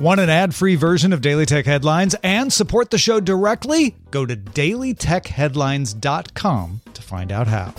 Want an ad free version of Daily Tech Headlines and support the show directly? Go to dailytechheadlines.com to find out how.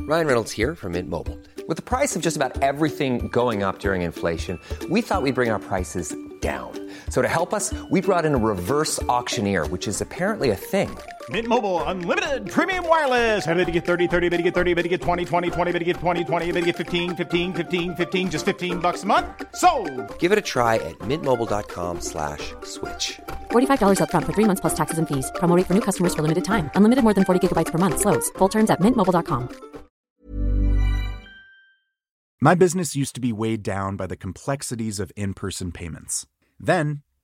Ryan Reynolds here from Mint Mobile. With the price of just about everything going up during inflation, we thought we'd bring our prices down. So to help us, we brought in a reverse auctioneer, which is apparently a thing. Mint Mobile unlimited premium wireless. Ready to get 30, 30, bit to get 30, bit to get 20, 20, 20, bit to get 20, 20, bit to get 15, 15, 15, 15 just 15 bucks a month. So, Give it a try at mintmobile.com slash switch. $45 upfront for three months plus taxes and fees. Promo for new customers for limited time. Unlimited more than 40 gigabytes per month. Slows. Full terms at mintmobile.com. My business used to be weighed down by the complexities of in person payments. Then,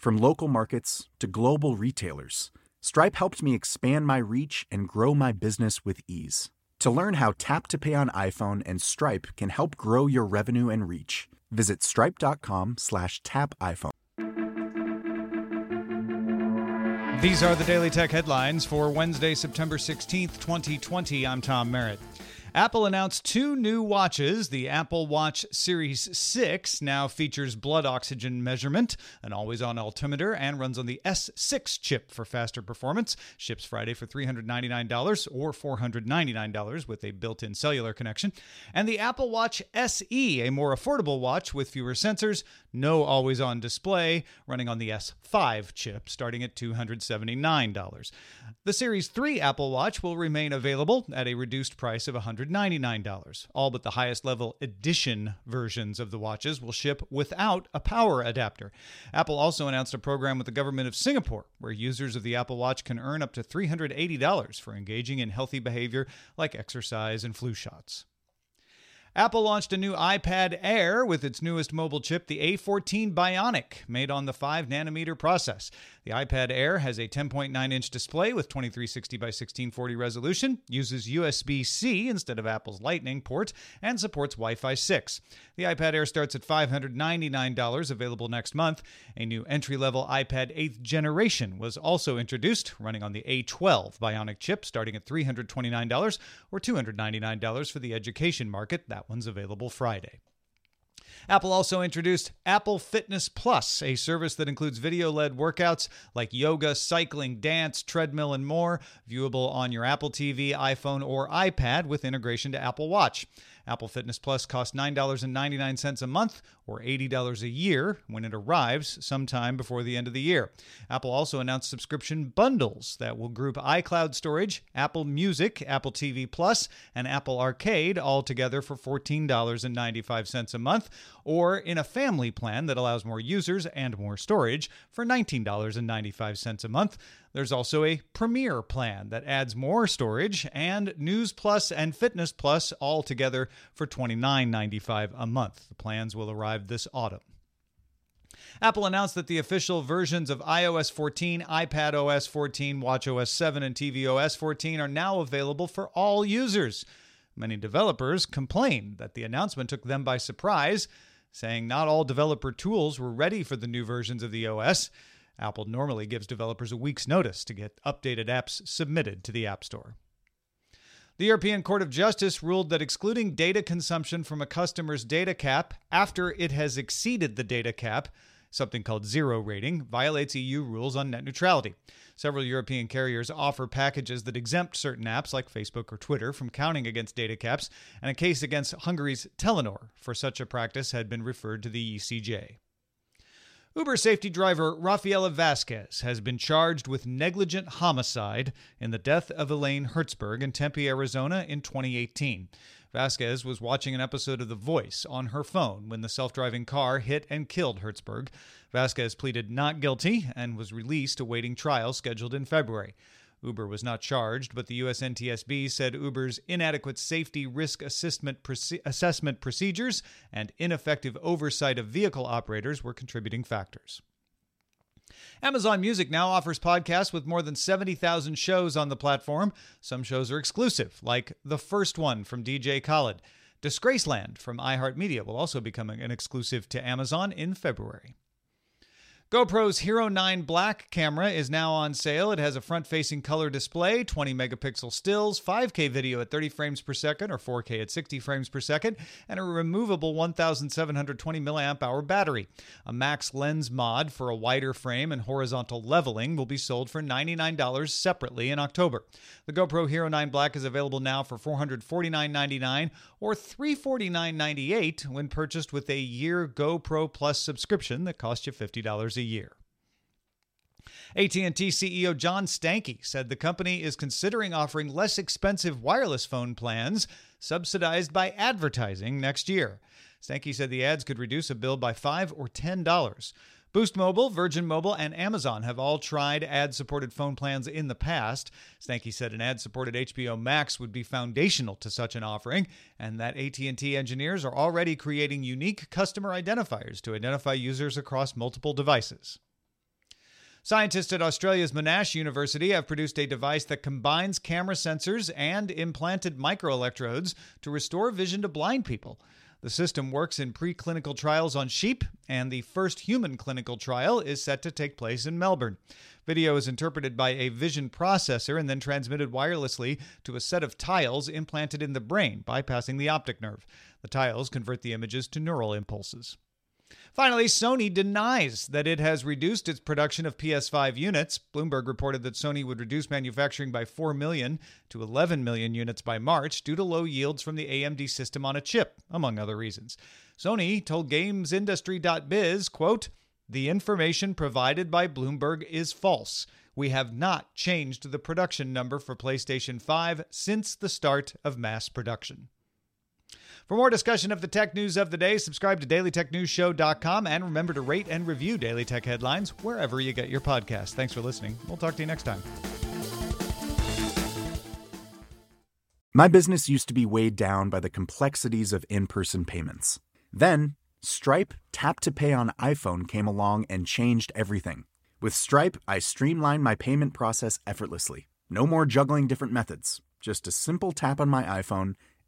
From local markets to global retailers, Stripe helped me expand my reach and grow my business with ease. To learn how Tap to Pay on iPhone and Stripe can help grow your revenue and reach, visit stripe.com slash tap iPhone. These are the Daily Tech headlines for Wednesday, September 16th, 2020. I'm Tom Merritt. Apple announced two new watches. The Apple Watch Series 6 now features blood oxygen measurement, an always on altimeter, and runs on the S6 chip for faster performance. Ships Friday for $399 or $499 with a built in cellular connection. And the Apple Watch SE, a more affordable watch with fewer sensors, no always on display, running on the S5 chip, starting at $279. The Series 3 Apple Watch will remain available at a reduced price of $199. All but the highest level edition versions of the watches will ship without a power adapter. Apple also announced a program with the government of Singapore where users of the Apple Watch can earn up to $380 for engaging in healthy behavior like exercise and flu shots. Apple launched a new iPad Air with its newest mobile chip, the A14 Bionic, made on the 5 nanometer process. The iPad Air has a 10.9 inch display with 2360 by 1640 resolution, uses USB C instead of Apple's Lightning port, and supports Wi Fi 6. The iPad Air starts at $599, available next month. A new entry level iPad 8th generation was also introduced, running on the A12 Bionic chip, starting at $329 or $299 for the education market. That one's available Friday. Apple also introduced Apple Fitness Plus, a service that includes video led workouts like yoga, cycling, dance, treadmill, and more, viewable on your Apple TV, iPhone, or iPad with integration to Apple Watch. Apple Fitness Plus costs $9.99 a month or $80 a year when it arrives sometime before the end of the year. Apple also announced subscription bundles that will group iCloud storage, Apple Music, Apple TV Plus, and Apple Arcade all together for $14.95 a month, or in a family plan that allows more users and more storage for $19.95 a month. There's also a Premier plan that adds more storage and News Plus and Fitness Plus all together for $29.95 a month. The plans will arrive this autumn. Apple announced that the official versions of iOS 14, iPad OS 14, WatchOS 7, and tvOS 14 are now available for all users. Many developers complained that the announcement took them by surprise, saying not all developer tools were ready for the new versions of the OS. Apple normally gives developers a week's notice to get updated apps submitted to the App Store. The European Court of Justice ruled that excluding data consumption from a customer's data cap after it has exceeded the data cap, something called zero rating, violates EU rules on net neutrality. Several European carriers offer packages that exempt certain apps like Facebook or Twitter from counting against data caps, and a case against Hungary's Telenor for such a practice had been referred to the ECJ. Uber safety driver Rafaela Vasquez has been charged with negligent homicide in the death of Elaine Herzberg in Tempe, Arizona in 2018. Vasquez was watching an episode of The Voice on her phone when the self driving car hit and killed Herzberg. Vasquez pleaded not guilty and was released awaiting trial scheduled in February. Uber was not charged, but the US NTSB said Uber's inadequate safety risk assessment, proce- assessment procedures and ineffective oversight of vehicle operators were contributing factors. Amazon Music now offers podcasts with more than 70,000 shows on the platform. Some shows are exclusive, like the first one from DJ Khaled. Disgraceland from iHeartMedia will also become an exclusive to Amazon in February. GoPro's Hero 9 Black camera is now on sale. It has a front facing color display, 20 megapixel stills, 5K video at 30 frames per second or 4K at 60 frames per second, and a removable 1720 milliamp hour battery. A max lens mod for a wider frame and horizontal leveling will be sold for $99 separately in October. The GoPro Hero 9 Black is available now for $449.99 or $349.98 when purchased with a year GoPro Plus subscription that costs you $50 a year. AT&T CEO John Stankey said the company is considering offering less expensive wireless phone plans subsidized by advertising next year. Stankey said the ads could reduce a bill by 5 or $10. Boost Mobile, Virgin Mobile, and Amazon have all tried ad supported phone plans in the past. Stankey said an ad supported HBO Max would be foundational to such an offering, and that AT&T engineers are already creating unique customer identifiers to identify users across multiple devices. Scientists at Australia's Monash University have produced a device that combines camera sensors and implanted microelectrodes to restore vision to blind people. The system works in preclinical trials on sheep, and the first human clinical trial is set to take place in Melbourne. Video is interpreted by a vision processor and then transmitted wirelessly to a set of tiles implanted in the brain, bypassing the optic nerve. The tiles convert the images to neural impulses. Finally, Sony denies that it has reduced its production of PS5 units. Bloomberg reported that Sony would reduce manufacturing by 4 million to 11 million units by March due to low yields from the AMD system on a chip, among other reasons. Sony told GamesIndustry.biz, quote, "The information provided by Bloomberg is false. We have not changed the production number for PlayStation 5 since the start of mass production." For more discussion of the tech news of the day, subscribe to dailytechnewsshow.com and remember to rate and review Daily Tech Headlines wherever you get your podcasts. Thanks for listening. We'll talk to you next time. My business used to be weighed down by the complexities of in person payments. Then, Stripe Tap to Pay on iPhone came along and changed everything. With Stripe, I streamlined my payment process effortlessly. No more juggling different methods, just a simple tap on my iPhone